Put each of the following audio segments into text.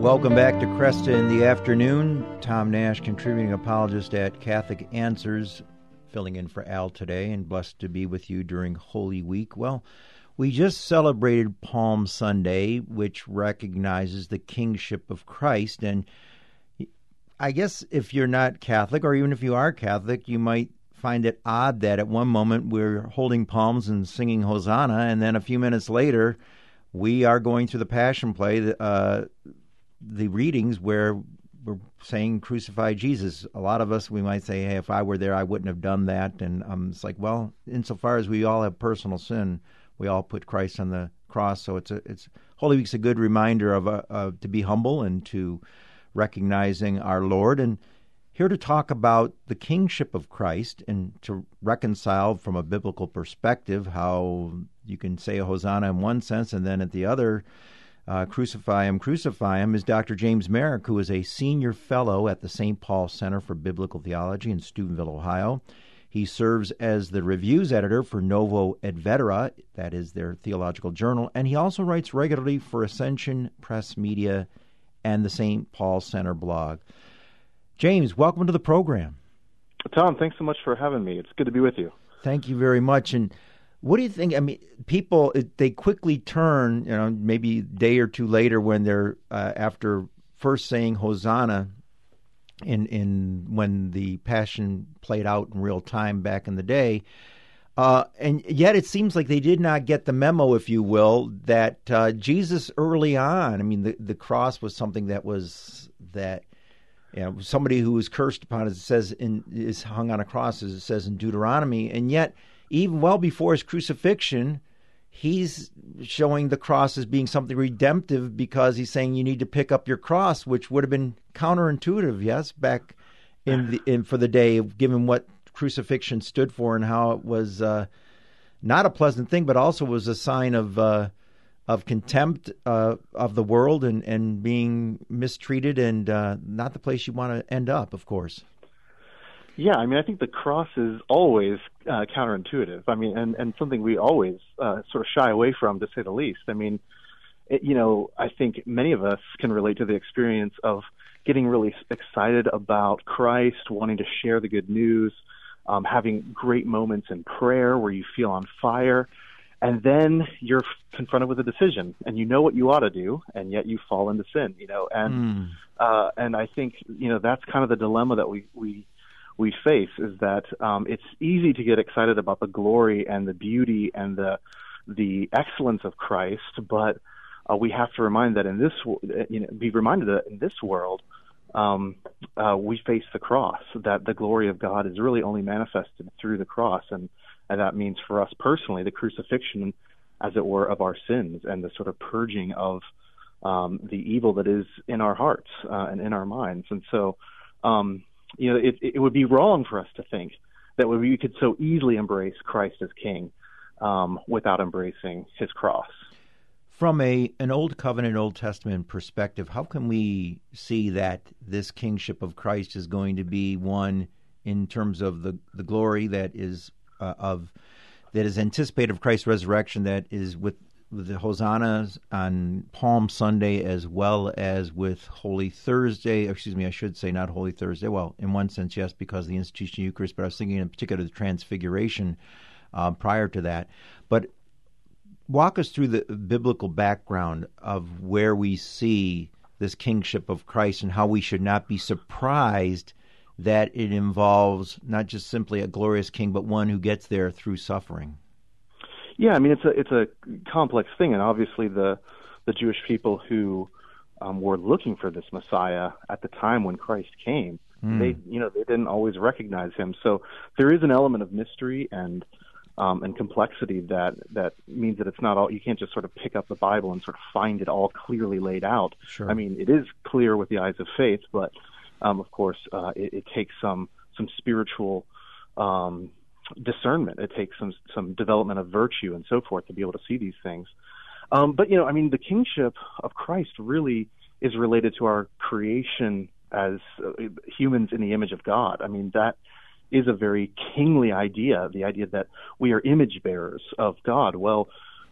Welcome back to Kresta in the afternoon. Tom Nash, contributing apologist at Catholic Answers, filling in for Al today, and blessed to be with you during Holy Week. Well, we just celebrated Palm Sunday, which recognizes the kingship of Christ. And I guess if you're not Catholic, or even if you are Catholic, you might find it odd that at one moment we're holding palms and singing Hosanna, and then a few minutes later, we are going through the Passion Play. Uh, the readings where we're saying crucify Jesus. A lot of us we might say, hey, if I were there, I wouldn't have done that. And um, it's like, well, insofar as we all have personal sin, we all put Christ on the cross. So it's a it's Holy Week's a good reminder of uh, uh, to be humble and to recognizing our Lord and here to talk about the kingship of Christ and to reconcile from a biblical perspective how you can say a hosanna in one sense and then at the other uh, Crucify Him, Crucify Him, is Dr. James Merrick, who is a senior fellow at the St. Paul Center for Biblical Theology in Steubenville, Ohio. He serves as the reviews editor for Nova et Vetera, that is their theological journal, and he also writes regularly for Ascension Press Media and the St. Paul Center blog. James, welcome to the program. Tom, thanks so much for having me. It's good to be with you. Thank you very much. And what do you think? I mean, people they quickly turn, you know, maybe a day or two later when they're uh, after first saying Hosanna, in in when the Passion played out in real time back in the day. Uh, and yet, it seems like they did not get the memo, if you will, that uh, Jesus early on. I mean, the the cross was something that was that you know, somebody who was cursed upon, as it says in is hung on a cross, as it says in Deuteronomy, and yet even well before his crucifixion, he's showing the cross as being something redemptive because he's saying you need to pick up your cross, which would have been counterintuitive, yes, back in the in for the day, given what crucifixion stood for and how it was uh, not a pleasant thing, but also was a sign of uh, of contempt uh, of the world and and being mistreated and uh, not the place you want to end up, of course. Yeah, I mean, I think the cross is always uh, counterintuitive. I mean, and and something we always uh, sort of shy away from, to say the least. I mean, it, you know, I think many of us can relate to the experience of getting really excited about Christ, wanting to share the good news, um, having great moments in prayer where you feel on fire, and then you're confronted with a decision, and you know what you ought to do, and yet you fall into sin. You know, and mm. uh, and I think you know that's kind of the dilemma that we we we face is that um, it's easy to get excited about the glory and the beauty and the the excellence of Christ, but uh, we have to remind that in this you know be reminded that in this world um, uh, we face the cross that the glory of God is really only manifested through the cross and and that means for us personally the crucifixion as it were of our sins and the sort of purging of um, the evil that is in our hearts uh, and in our minds. And so um, you know, it, it would be wrong for us to think that we could so easily embrace Christ as King um, without embracing His cross. From a an Old Covenant, Old Testament perspective, how can we see that this kingship of Christ is going to be one in terms of the the glory that is uh, of that is anticipated of Christ's resurrection, that is with with the hosannas on Palm Sunday as well as with Holy Thursday. Excuse me, I should say not Holy Thursday. Well, in one sense, yes, because the institution of Eucharist, but I was thinking in particular the Transfiguration uh, prior to that. But walk us through the biblical background of where we see this kingship of Christ and how we should not be surprised that it involves not just simply a glorious king, but one who gets there through suffering. Yeah, I mean it's a it's a complex thing, and obviously the the Jewish people who um, were looking for this Messiah at the time when Christ came, mm. they you know they didn't always recognize him. So there is an element of mystery and um, and complexity that that means that it's not all you can't just sort of pick up the Bible and sort of find it all clearly laid out. Sure. I mean, it is clear with the eyes of faith, but um, of course, uh, it, it takes some some spiritual um, discernment. It takes some some development of virtue and so forth to be able to see these things. Um, but you know, I mean, the kingship of Christ really is related to our creation as uh, humans in the image of God. I mean, that is a very kingly idea. The idea that we are image bearers of God. Well,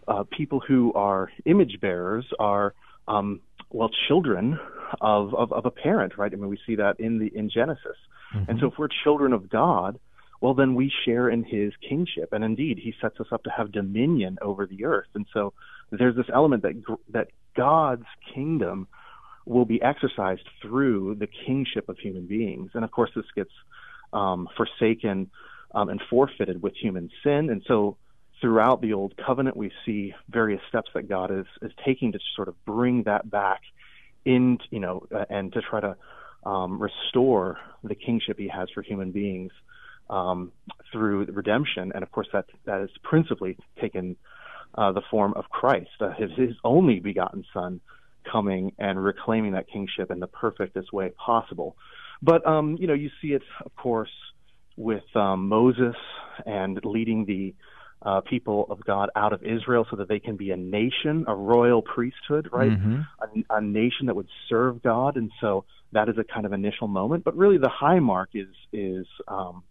uh, people who are image bearers are um, well children of, of, of a parent, right? I mean, we see that in the in Genesis. Mm-hmm. And so, if we're children of God, well, then we share in His kingship, and indeed, He sets us up to have dominion over the earth. And so, there's this element that that God's kingdom will be exercised through the kingship of human beings. And of course, this gets um, forsaken um, and forfeited with human sin. And so, throughout the Old Covenant, we see various steps that God is is taking to sort of bring that back in, you know, uh, and to try to um, restore the kingship He has for human beings um, through redemption. And of course, that that is principally taken uh, the form of Christ, uh, his, his only begotten Son, coming and reclaiming that kingship in the perfectest way possible. But um, you know, you see it, of course, with um, Moses and leading the uh, people of God out of Israel so that they can be a nation, a royal priesthood, right? Mm-hmm. A, a nation that would serve God, and so that is a kind of initial moment. But really, the high mark is is um,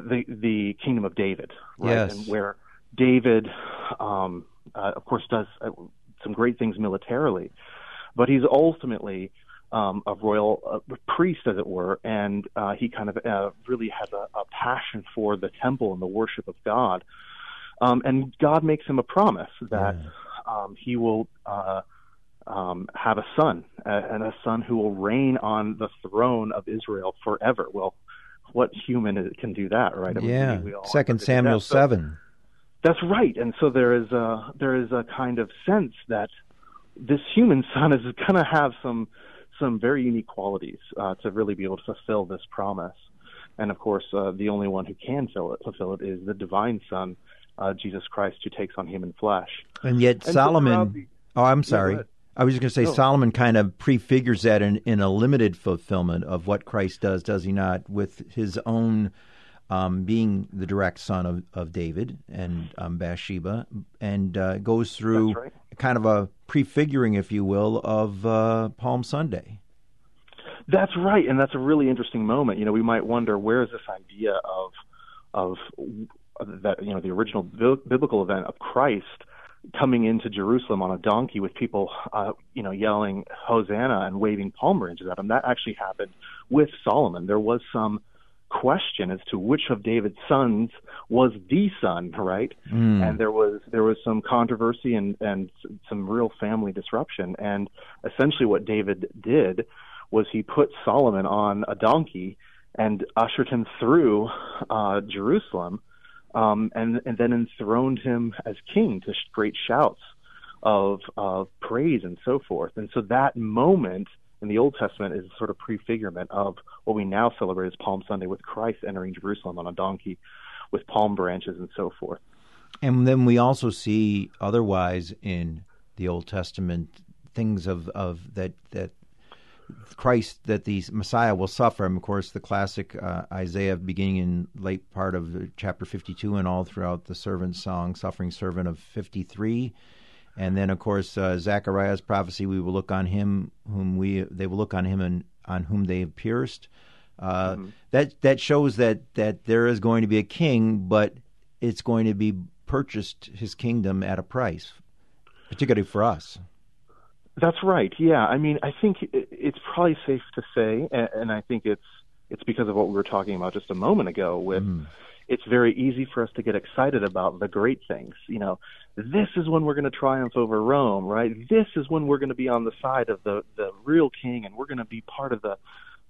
the the kingdom of David, right? Yes. And where David, um, uh, of course, does uh, some great things militarily, but he's ultimately um, a royal uh, priest, as it were, and uh, he kind of uh, really has a, a passion for the temple and the worship of God. Um, and God makes him a promise that um, he will uh, um, have a son, uh, and a son who will reign on the throne of Israel forever. Well, what human can do that, right? I mean, yeah. Second Samuel that. So- seven. that's right, and so there is a there is a kind of sense that this human son is going to have some some very unique qualities uh, to really be able to fulfill this promise. And of course, uh, the only one who can fill it, fulfill it is the divine Son, uh, Jesus Christ, who takes on human flesh. And yet And Solomon. throughout the- oh, I'm sorry. I was just going to say No. Solomon kind of prefigures that in, in a limited fulfillment of what Christ does, does he not? With his own um, being the direct son of, of David and um, Bathsheba, and uh, goes through right. kind of a prefiguring, if you will, of uh, Palm Sunday. That's right, and that's a really interesting moment. You know, we might wonder where is this idea of of that you know the original biblical event of Christ coming into Jerusalem on a donkey with people uh, you know yelling Hosanna and waving palm branches at him. That actually happened with Solomon. There was some question as to which of David's sons was the son, right? Mm. And there was there was some controversy and and some real family disruption. And essentially, what David did was he put Solomon on a donkey and ushered him through uh, Jerusalem, um, and and then enthroned him as king to great shouts of of praise and so forth. And so that moment in the Old Testament is a sort of prefigurement of what we now celebrate as Palm Sunday, with Christ entering Jerusalem on a donkey with palm branches and so forth. And then we also see otherwise in the Old Testament things of, of that that Christ that the Messiah will suffer. And of course, the classic uh, Isaiah, beginning in late part of chapter fifty-two, and all throughout the servant song, suffering servant of fifty-three. And then, of course, uh, Zechariah's prophecy: "We will look on him whom we they will look on him and on whom they have pierced." Uh, That that shows that that there is going to be a king, but it's going to be purchased his kingdom at a price, particularly for us. That's right. Yeah, I mean, I think it's probably safe to say, and and I think it's it's because of what we were talking about just a moment ago. With mm-hmm. it's very easy for us to get excited about the great things. You know, this is when we're going to triumph over Rome, right? This is when we're going to be on the side of the the real king, and we're going to be part of the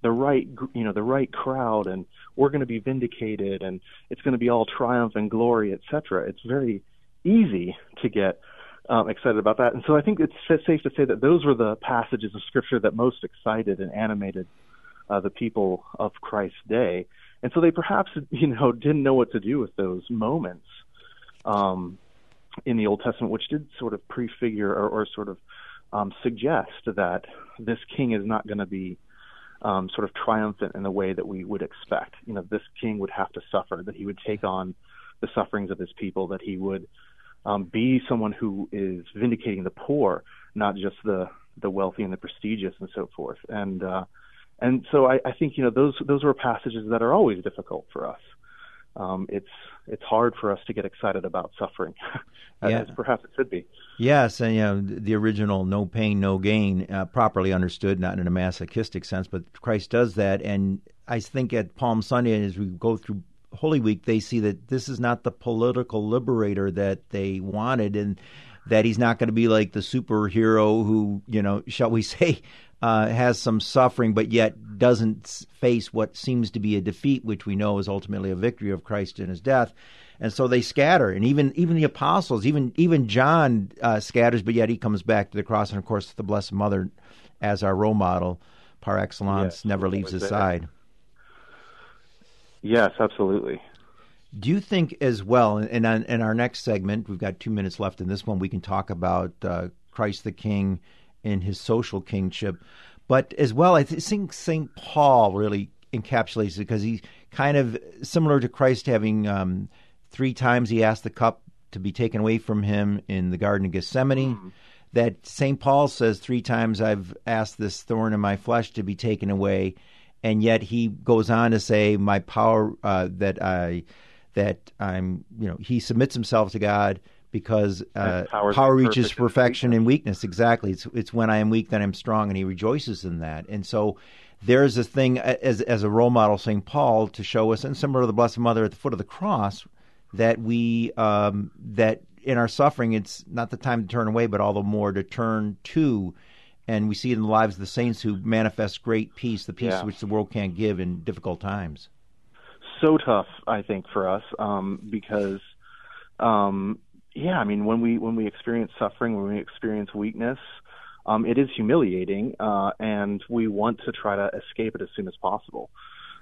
the right you know the right crowd, and we're going to be vindicated, and it's going to be all triumph and glory, etc. It's very easy to get um, excited about that. And so I think it's safe to say that those were the passages of Scripture that most excited and animated uh, the people of Christ's day. And so they perhaps, you know, didn't know what to do with those moments um, in the Old Testament, which did sort of prefigure or, or sort of um, suggest that this king is not going to be um, sort of triumphant in the way that we would expect. You know, this king would have to suffer, that he would take on the sufferings of his people, that he would um, be someone who is vindicating the poor, not just the the wealthy and the prestigious and so forth. And uh, and so I, I think you know those those are passages that are always difficult for us um, it's it's hard for us to get excited about suffering, as Yeah. perhaps it should be. Yes, and you know the original "no pain, no gain," uh, properly understood, not in a masochistic sense, but Christ does that. And I think at Palm Sunday, as we go through Holy Week, they see that this is not the political liberator that they wanted, and that he's not going to be like the superhero who, you know, shall we say, uh, has some suffering, but yet doesn't face what seems to be a defeat, which we know is ultimately a victory of Christ in his death. And so they scatter, and even even the apostles, even even John uh, scatters, but yet he comes back to the cross, and of course the Blessed Mother, as our role model par excellence, Yes, never leaves his side. Yes, absolutely. Do you think as well, and in, in our next segment, we've got two minutes left in this one, we can talk about uh, Christ the King and his social kingship. But as well, I think St. Paul really encapsulates it because he's kind of similar to Christ having um, three times he asked the cup to be taken away from him in the Garden of Gethsemane. That St. Paul says three times I've asked this thorn in my flesh to be taken away and yet he goes on to say my power uh, that I that I'm you know he submits himself to God because uh, power reaches perfect perfection in weakness. exactly. It's it's when I am weak that I'm strong and he rejoices in that. And so there's a thing as as a role model St Paul to show us and similar to the Blessed Mother at the foot of the cross that we um, that in our suffering it's not the time to turn away but all the more to turn to and we see it in the lives of the saints who manifest great peace, the peace Yeah. which the world can't give in difficult times. so tough, I think, for us um, because, um, yeah, I mean, when we when we experience suffering, when we experience weakness, um, it is humiliating, uh, and we want to try to escape it as soon as possible.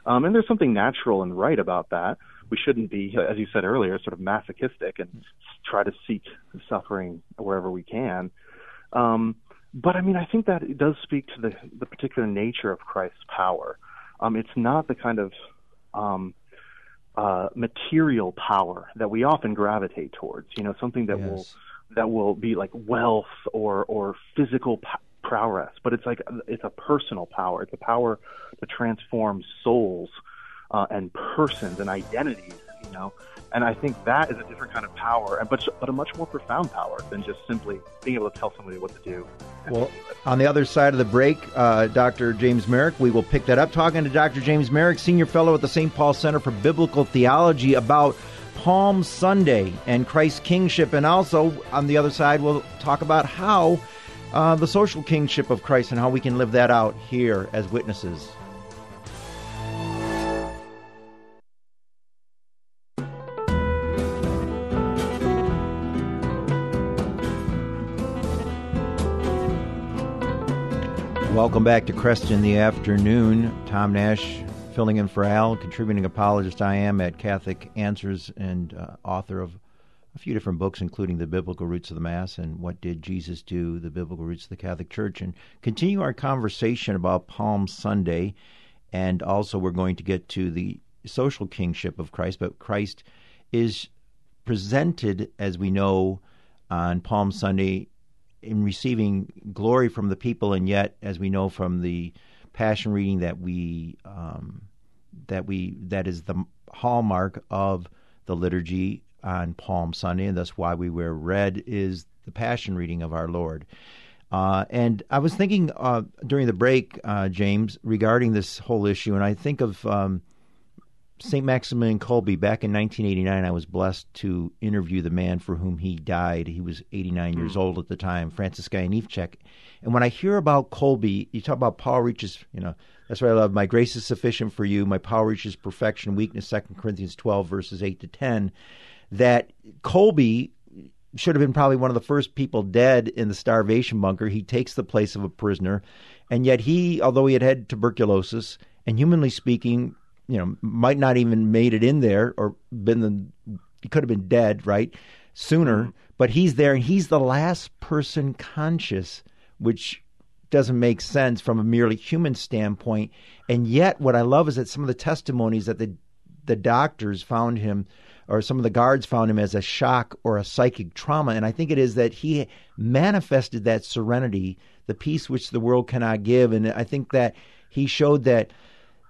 Um, and there's something natural and right about that. We shouldn't be, as you said earlier, sort of masochistic and try to seek suffering wherever we can. Um, but I mean, I think that it does speak to the the particular nature of Christ's power. Um, it's not the kind of um, uh, material power that we often gravitate towards. You know, something that will that will be like wealth or or physical p- prowess, but it's like it's a personal power. It's a power to transform souls uh, and persons and identities. You know, and I think that is a different kind of power, but but a much more profound power than just simply being able to tell somebody what to do. Well, on the other side of the break, uh, Dr. James Merrick, we will pick that up. Talking to Dr. James Merrick, Senior Fellow at the St. Paul Center for Biblical Theology, about Palm Sunday and Christ's kingship. And also, on the other side, we'll talk about how uh, the social kingship of Christ and how we can live that out here as witnesses. Welcome back to Kresta in the Afternoon. Tom Nash filling in for Al, contributing apologist I am at Catholic Answers and uh, author of a few different books, including The Biblical Roots of the Mass and What Did Jesus Do, The Biblical Roots of the Catholic Church, and continue our conversation about Palm Sunday. And also, we're going to get to the social kingship of Christ, but Christ is presented, as we know, on Palm Sunday in receiving glory from the people, and yet, as we know from the Passion reading, that we um, that we that is the hallmark of the liturgy on Palm Sunday, and that's why we wear red is the Passion reading of our Lord. Uh, and I was thinking uh, during the break, uh, James, regarding this whole issue, and I think of um, St. Maximilian Kolbe. Back in 1989, I was blessed to interview the man for whom he died. He was 89 years hmm. old at the time, Francis Gajowniczek. And when I hear about Kolbe, you talk about power reaches, you know, that's what I love. My grace is sufficient for you. My power reaches perfection, weakness, 2 Corinthians 12, verses 8 to 10. That Kolbe should have been probably one of the first people dead in the starvation bunker. He takes the place of a prisoner. And yet he, although he had had tuberculosis, and humanly speaking, you know, might not even made it in there or been the, he could have been dead, right? Sooner, mm-hmm. but he's there and he's the last person conscious, which doesn't make sense from a merely human standpoint. And yet, what I love is that some of the testimonies that the the doctors found him, or some of the guards found him as a shock or a psychic trauma. And I think it is that he manifested that serenity, the peace which the world cannot give. And I think that he showed that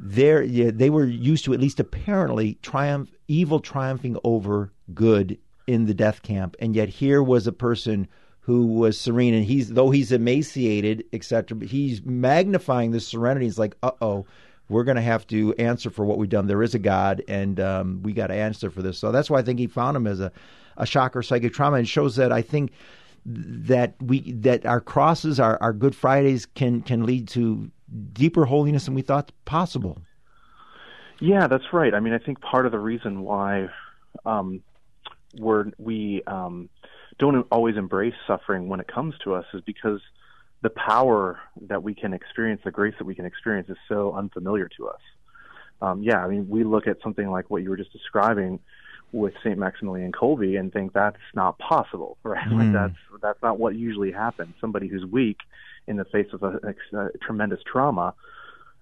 there yeah, they were used to at least apparently triumph evil triumphing over good in the death camp, and yet here was a person who was serene, and he's though he's emaciated, etc. But he's magnifying this serenity. He's like, uh oh. We're going to have to answer for what we've done. There is a God, and um, we got to answer for this. So that's why I think he found him as a, a shocker psychic trauma, and shows that I think that we that our crosses, our, our Good Fridays, can can lead to deeper holiness than we thought possible. Yeah, that's right. I mean, I think part of the reason why um, we're we um, don't always embrace suffering when it comes to us is because the power that we can experience, the grace that we can experience, is so unfamiliar to us. Um, yeah, I mean, we look at something like what you were just describing with Saint Maximilian Kolbe and think that's not possible, right? Mm. Like that's that's not what usually happens. Somebody who's weak in the face of a, a, a tremendous trauma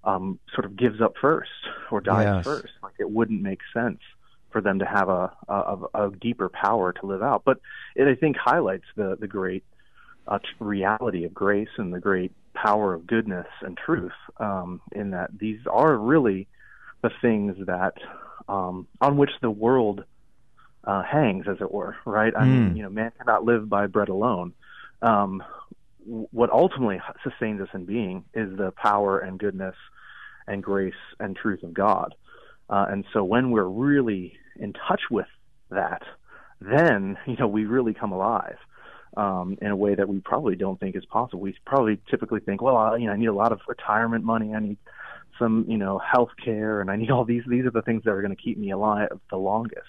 um, sort of gives up first or dies yes. first. Like it wouldn't make sense for them to have a, a, a deeper power to live out. But it, I think, highlights the the great uh, reality of grace and the great power of goodness and truth. Um, in that these are really the things that um, on which the world uh, hangs, as it were. Right? I mean, hmm. you know, man cannot live by bread alone. Um, what ultimately sustains us in being is the power and goodness and grace and truth of God. Uh, and so when we're really in touch with that, then you know we really come alive um, in a way that we probably don't think is possible. We probably typically think, well, I, you know, I need a lot of retirement money, I need some, you know, health care, and I need all these. These are the things that are going to keep me alive the longest.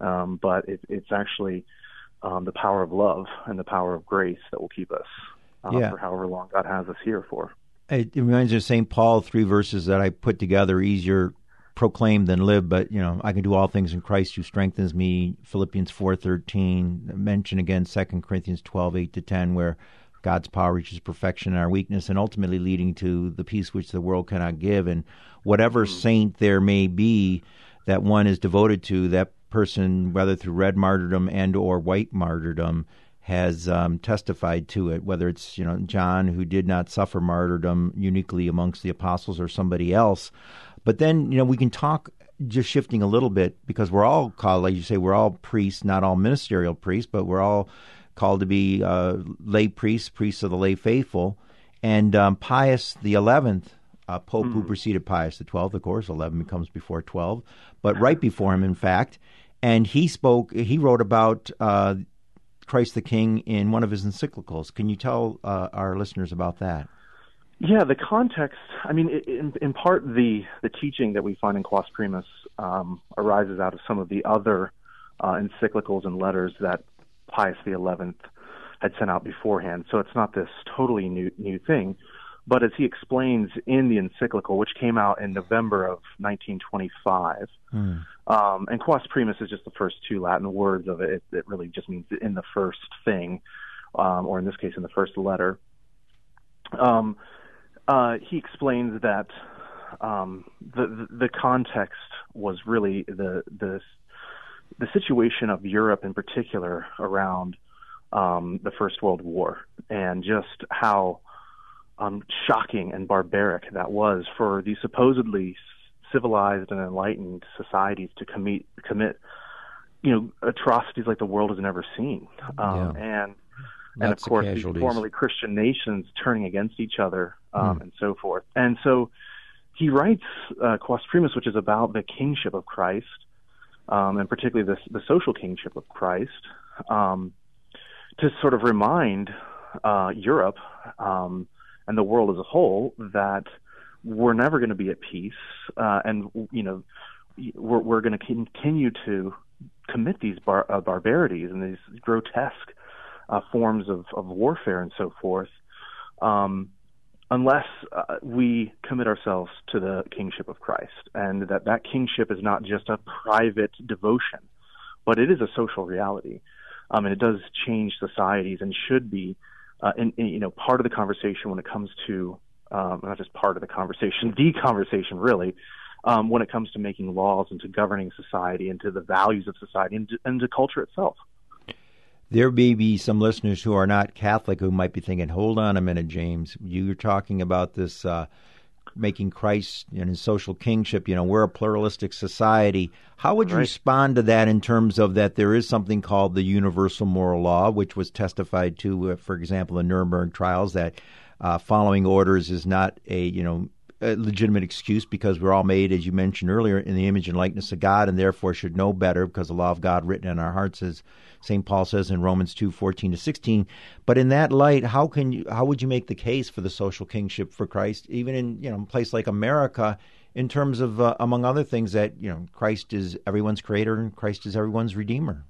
Um, but it, it's actually um, the power of love and the power of grace that will keep us uh, yeah. for however long God has us here for. It, it reminds me of St. Paul, three verses that I put together easier proclaim than live, but you know, I can do all things in Christ who strengthens me. Philippians four thirteen. Mention again Second Corinthians twelve eight to ten, where God's power reaches perfection in our weakness, and ultimately leading to the peace which the world cannot give. And whatever mm-hmm. saint there may be that one is devoted to, that person, whether through red martyrdom and or white martyrdom, has um, testified to it. Whether it's you know John who did not suffer martyrdom uniquely amongst the apostles, or somebody else. But then, you know, we can talk just shifting a little bit because we're all called, like you say, we're all priests, not all ministerial priests, but we're all called to be uh, lay priests, priests of the lay faithful. And um, Pius the Eleventh, uh, Pope mm. who hmm. preceded Pius the Twelfth, of course, eleven comes before twelve, but right before him, in fact, and he spoke. He wrote about uh, Christ the King in one of his encyclicals. Can you tell uh, our listeners about that? Yeah, the context. I mean, in, in part, the the teaching that we find in Quas Primas um, arises out of some of the other uh, encyclicals and letters that Pius XI had sent out beforehand. So it's not this totally new new thing. But as he explains in the encyclical, which came out in November of 1925, mm. um, and Quas primas is just the first two Latin words of it. It, it really just means in the first thing, um, or in this case, in the first letter. Um, uh, he explains that um, the, the, the context was really the the the situation of Europe in particular around um, the First World War and just how um, shocking and barbaric that was for these supposedly civilized and enlightened societies to commit commit you know atrocities like the world has never seen um, yeah. and and of course these formerly Christian nations turning against each other um, hmm. and so forth. And so he writes uh, Quas Primas, which is about the kingship of Christ, um, and particularly the, the social kingship of Christ, um, to sort of remind uh, Europe um, and the world as a whole that we're never going to be at peace, uh, and you know we're, we're going to continue to commit these bar- uh, barbarities and these grotesque uh, forms of, of warfare and so forth, um, unless uh, we commit ourselves to the kingship of Christ, and that that kingship is not just a private devotion, but it is a social reality, um, and it does change societies and should be, uh, in, in, you know, part of the conversation when it comes to um, not just part of the conversation, the conversation really. Um, when it comes to making laws and to governing society and to the values of society and to, and to culture itself there may be some listeners who are not Catholic who might be thinking, "Hold on a minute, James. You're talking about this uh, making Christ and his social kingship. You know, we're a pluralistic society. How would you Right. respond to that in terms of that there is something called the universal moral law, which was testified to, uh, for example, in the Nuremberg trials, that uh, following orders is not a you know a legitimate excuse because we're all made, as you mentioned earlier, in the image and likeness of God, and therefore should know better because the law of God written in our hearts, as St. Paul says in Romans two fourteen to sixteen. But in that light, how can you how would you make the case for the social kingship for Christ, even in you know a place like America? In terms of, uh, among other things, that you know, Christ is everyone's creator and Christ is everyone's redeemer.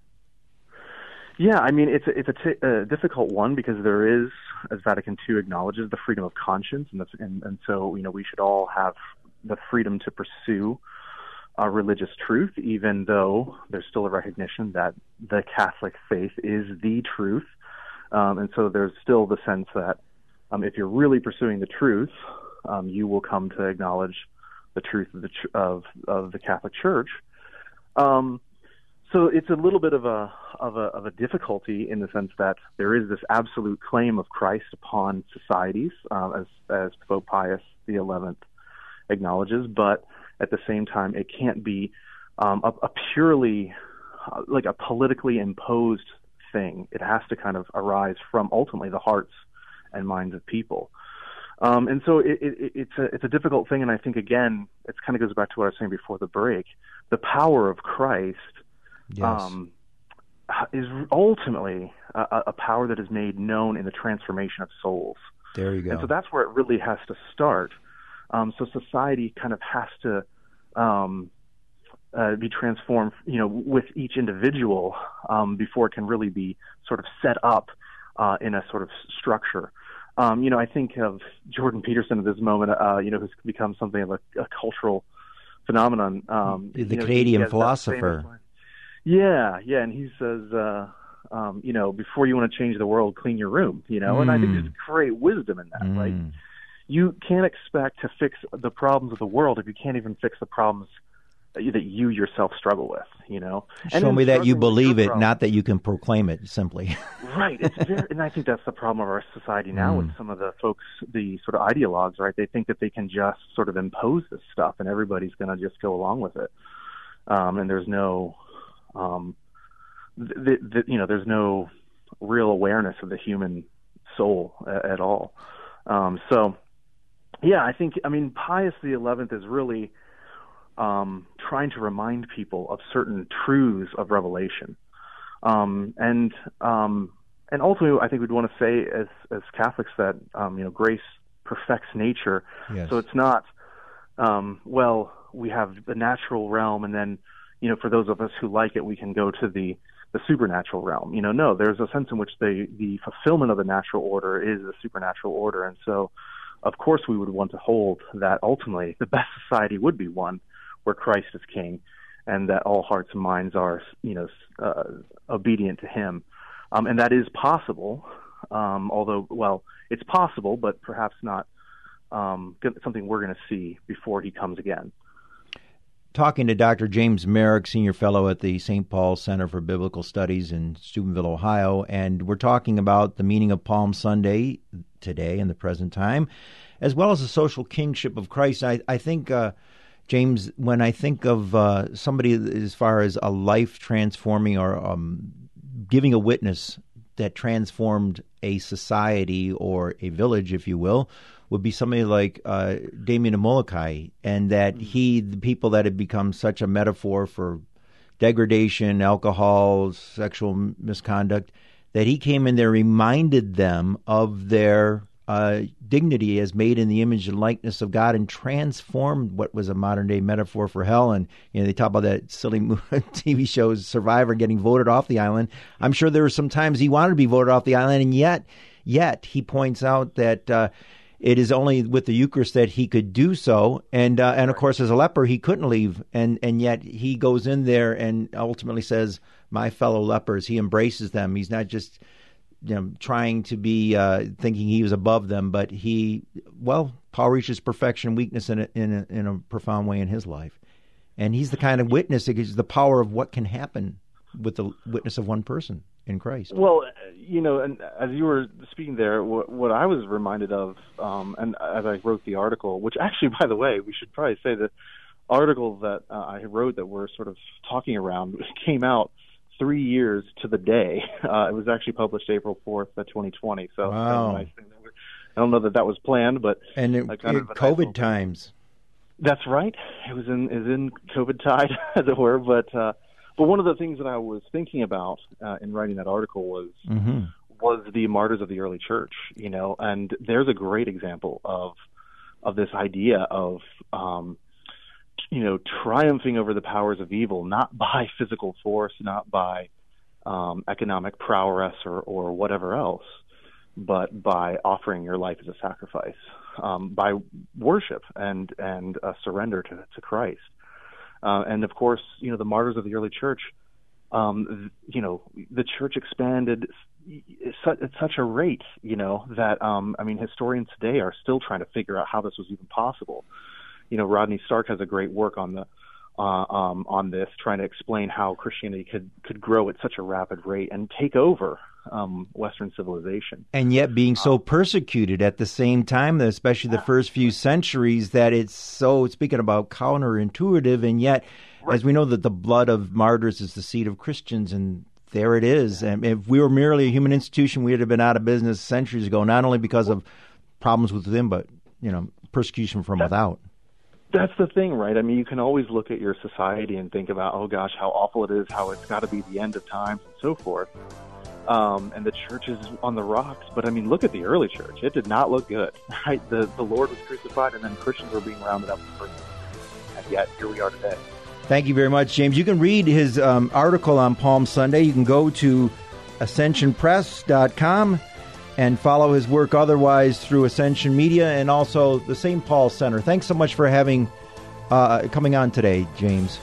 Yeah, I mean it's a, it's a, t- a difficult one because there is, as Vatican II acknowledges, the freedom of conscience, and, and and so you know we should all have the freedom to pursue uh, religious truth, even though there's still a recognition that the Catholic faith is the truth, um, and so there's still the sense that um, if you're really pursuing the truth, um, you will come to acknowledge the truth of the of of the Catholic Church. Um, so it's a little bit of a of a of a difficulty in the sense that there is this absolute claim of Christ upon societies, um, as as Pope Pius XI acknowledges, but at the same time, it can't be um, a, a purely uh, like a politically imposed thing. It has to kind of arise from ultimately the hearts and minds of people. Um, and so it, it, it's a it's a difficult thing, and I think again, it kind of goes back to what I was saying before the break. The power of Christ Yes. um, is ultimately a, a power that is made known in the transformation of souls. there you go. And so that's where it really has to start. Um, so society kind of has to um, uh, be transformed, you know, with each individual um, before it can really be sort of set up uh, in a sort of structure. Um, you know, I think of Jordan Peterson at this moment, uh, you know, who's become something of a, a cultural phenomenon. Um, The you know, Canadian philosopher. Yeah, yeah, and he says, uh, um, you know, before you want to change the world, clean your room. You know, and I think Mm. there's great wisdom in that. Like, Mm. you can't expect to fix the problems of the world if you can't even fix the problems that you, that you yourself struggle with. You know, And Show me that you believe it, not that you can proclaim it simply. right. It's very, and I think that's the problem of our society now Mm. with some of the folks, the sort of ideologues, right? They think that they can just sort of impose this stuff, and everybody's going to just go along with it. Um, and there's no, um, th- th- th- you know, there's no real awareness of the human soul a- at all. Um, so, yeah, I think, I mean, Pius the Eleventh is really um, trying to remind people of certain truths of revelation. Um, and um, and ultimately, I think we'd want to say as as Catholics that um, you know grace perfects nature. yes. So it's not um, well we have the natural realm, and then you know for those of us who like it, we can go to the the supernatural realm. You know, no, there's a sense in which the the fulfillment of the natural order is the supernatural order, and so of course we would want to hold that ultimately the best society would be one where Christ is king and that all hearts and minds are, you know, uh, obedient to Him, um, and that is possible. Um, although, well, it's possible, but perhaps not um, something we're going to see before He comes again. Talking to Dr. James Merrick, Senior Fellow at the St. Paul Center for Biblical Studies in Steubenville, Ohio, and we're talking about the meaning of Palm Sunday today in the present time, as well as the social kingship of Christ. I, I think. Uh, James, when I think of uh, somebody as far as a life transforming or um, giving a witness that transformed a society or a village, if you will, would be somebody like uh, Damien Molokai, and that he, the people that had become such a metaphor for degradation, alcohol, sexual misconduct, that he came in there, reminded them of their uh, dignity as made in the image and likeness of God and transformed what was a modern day metaphor for hell. And you know, they talk about that silly TV show Survivor getting voted off the island. I'm sure there were some times he wanted to be voted off the island, and yet, yet he points out that. Uh, it is only with the Eucharist that he could do so, and uh, and of course, as a leper, he couldn't leave, and and yet he goes in there and ultimately says, "My fellow lepers." He embraces them. He's not just you know, trying to be uh, thinking he was above them, but he, well, Paul reaches perfection, weakness in a, in a, in a profound way in his life, and he's the kind of witness that gives the power of what can happen with the witness of one person in Christ. Well, you know, and as you were speaking there, what, what I was reminded of, um, and as I wrote the article, which actually, by the way, we should probably say the article that uh, I wrote that we're sort of talking around came out three years to the day. Uh, it was actually published April 4th, 2020. So wow. I don't know that that was planned, but and it, kind of COVID times. That's right. It was in is in COVID tide, as it were. But uh, but one of the things that I was thinking about uh, in writing that article was mm-hmm. was the martyrs of the early church. You know, and there's a great example of of this idea of um, you know, triumphing over the powers of evil, not by physical force, not by um, economic prowess or, or whatever else, but by offering your life as a sacrifice, um, by worship and and uh, surrender to, to Christ. Uh, and of course, you know, the martyrs of the early church, um, you know, the church expanded at such a rate, you know, that um, I mean, historians today are still trying to figure out how this was even possible. You know, Rodney Stark has a great work on the uh, um, on this, trying to explain how Christianity could could grow at such a rapid rate and take over um, Western civilization, and yet being so persecuted at the same time, especially the first few centuries, that it's so. Speaking about counterintuitive, and yet, as we know, that the blood of martyrs is the seed of Christians, and there it is. And if we were merely a human institution, we would have been out of business centuries ago. Not only because of problems within, but you know, persecution from without that's the thing, right? I mean, you can always look at your society and think about, oh gosh, how awful it is, how it's got to be the end of times, and so forth. Um, and the church is on the rocks. But I mean, look at the early church; it did not look good, right? The the Lord was crucified, and then Christians were being rounded up and yet here we are today. Thank you very much, James. You can read his um, article on Palm Sunday. You can go to ascensionpress.com and follow his work otherwise through Ascension Media and also the St. Paul Center. Thanks so much for having uh, coming on today, James.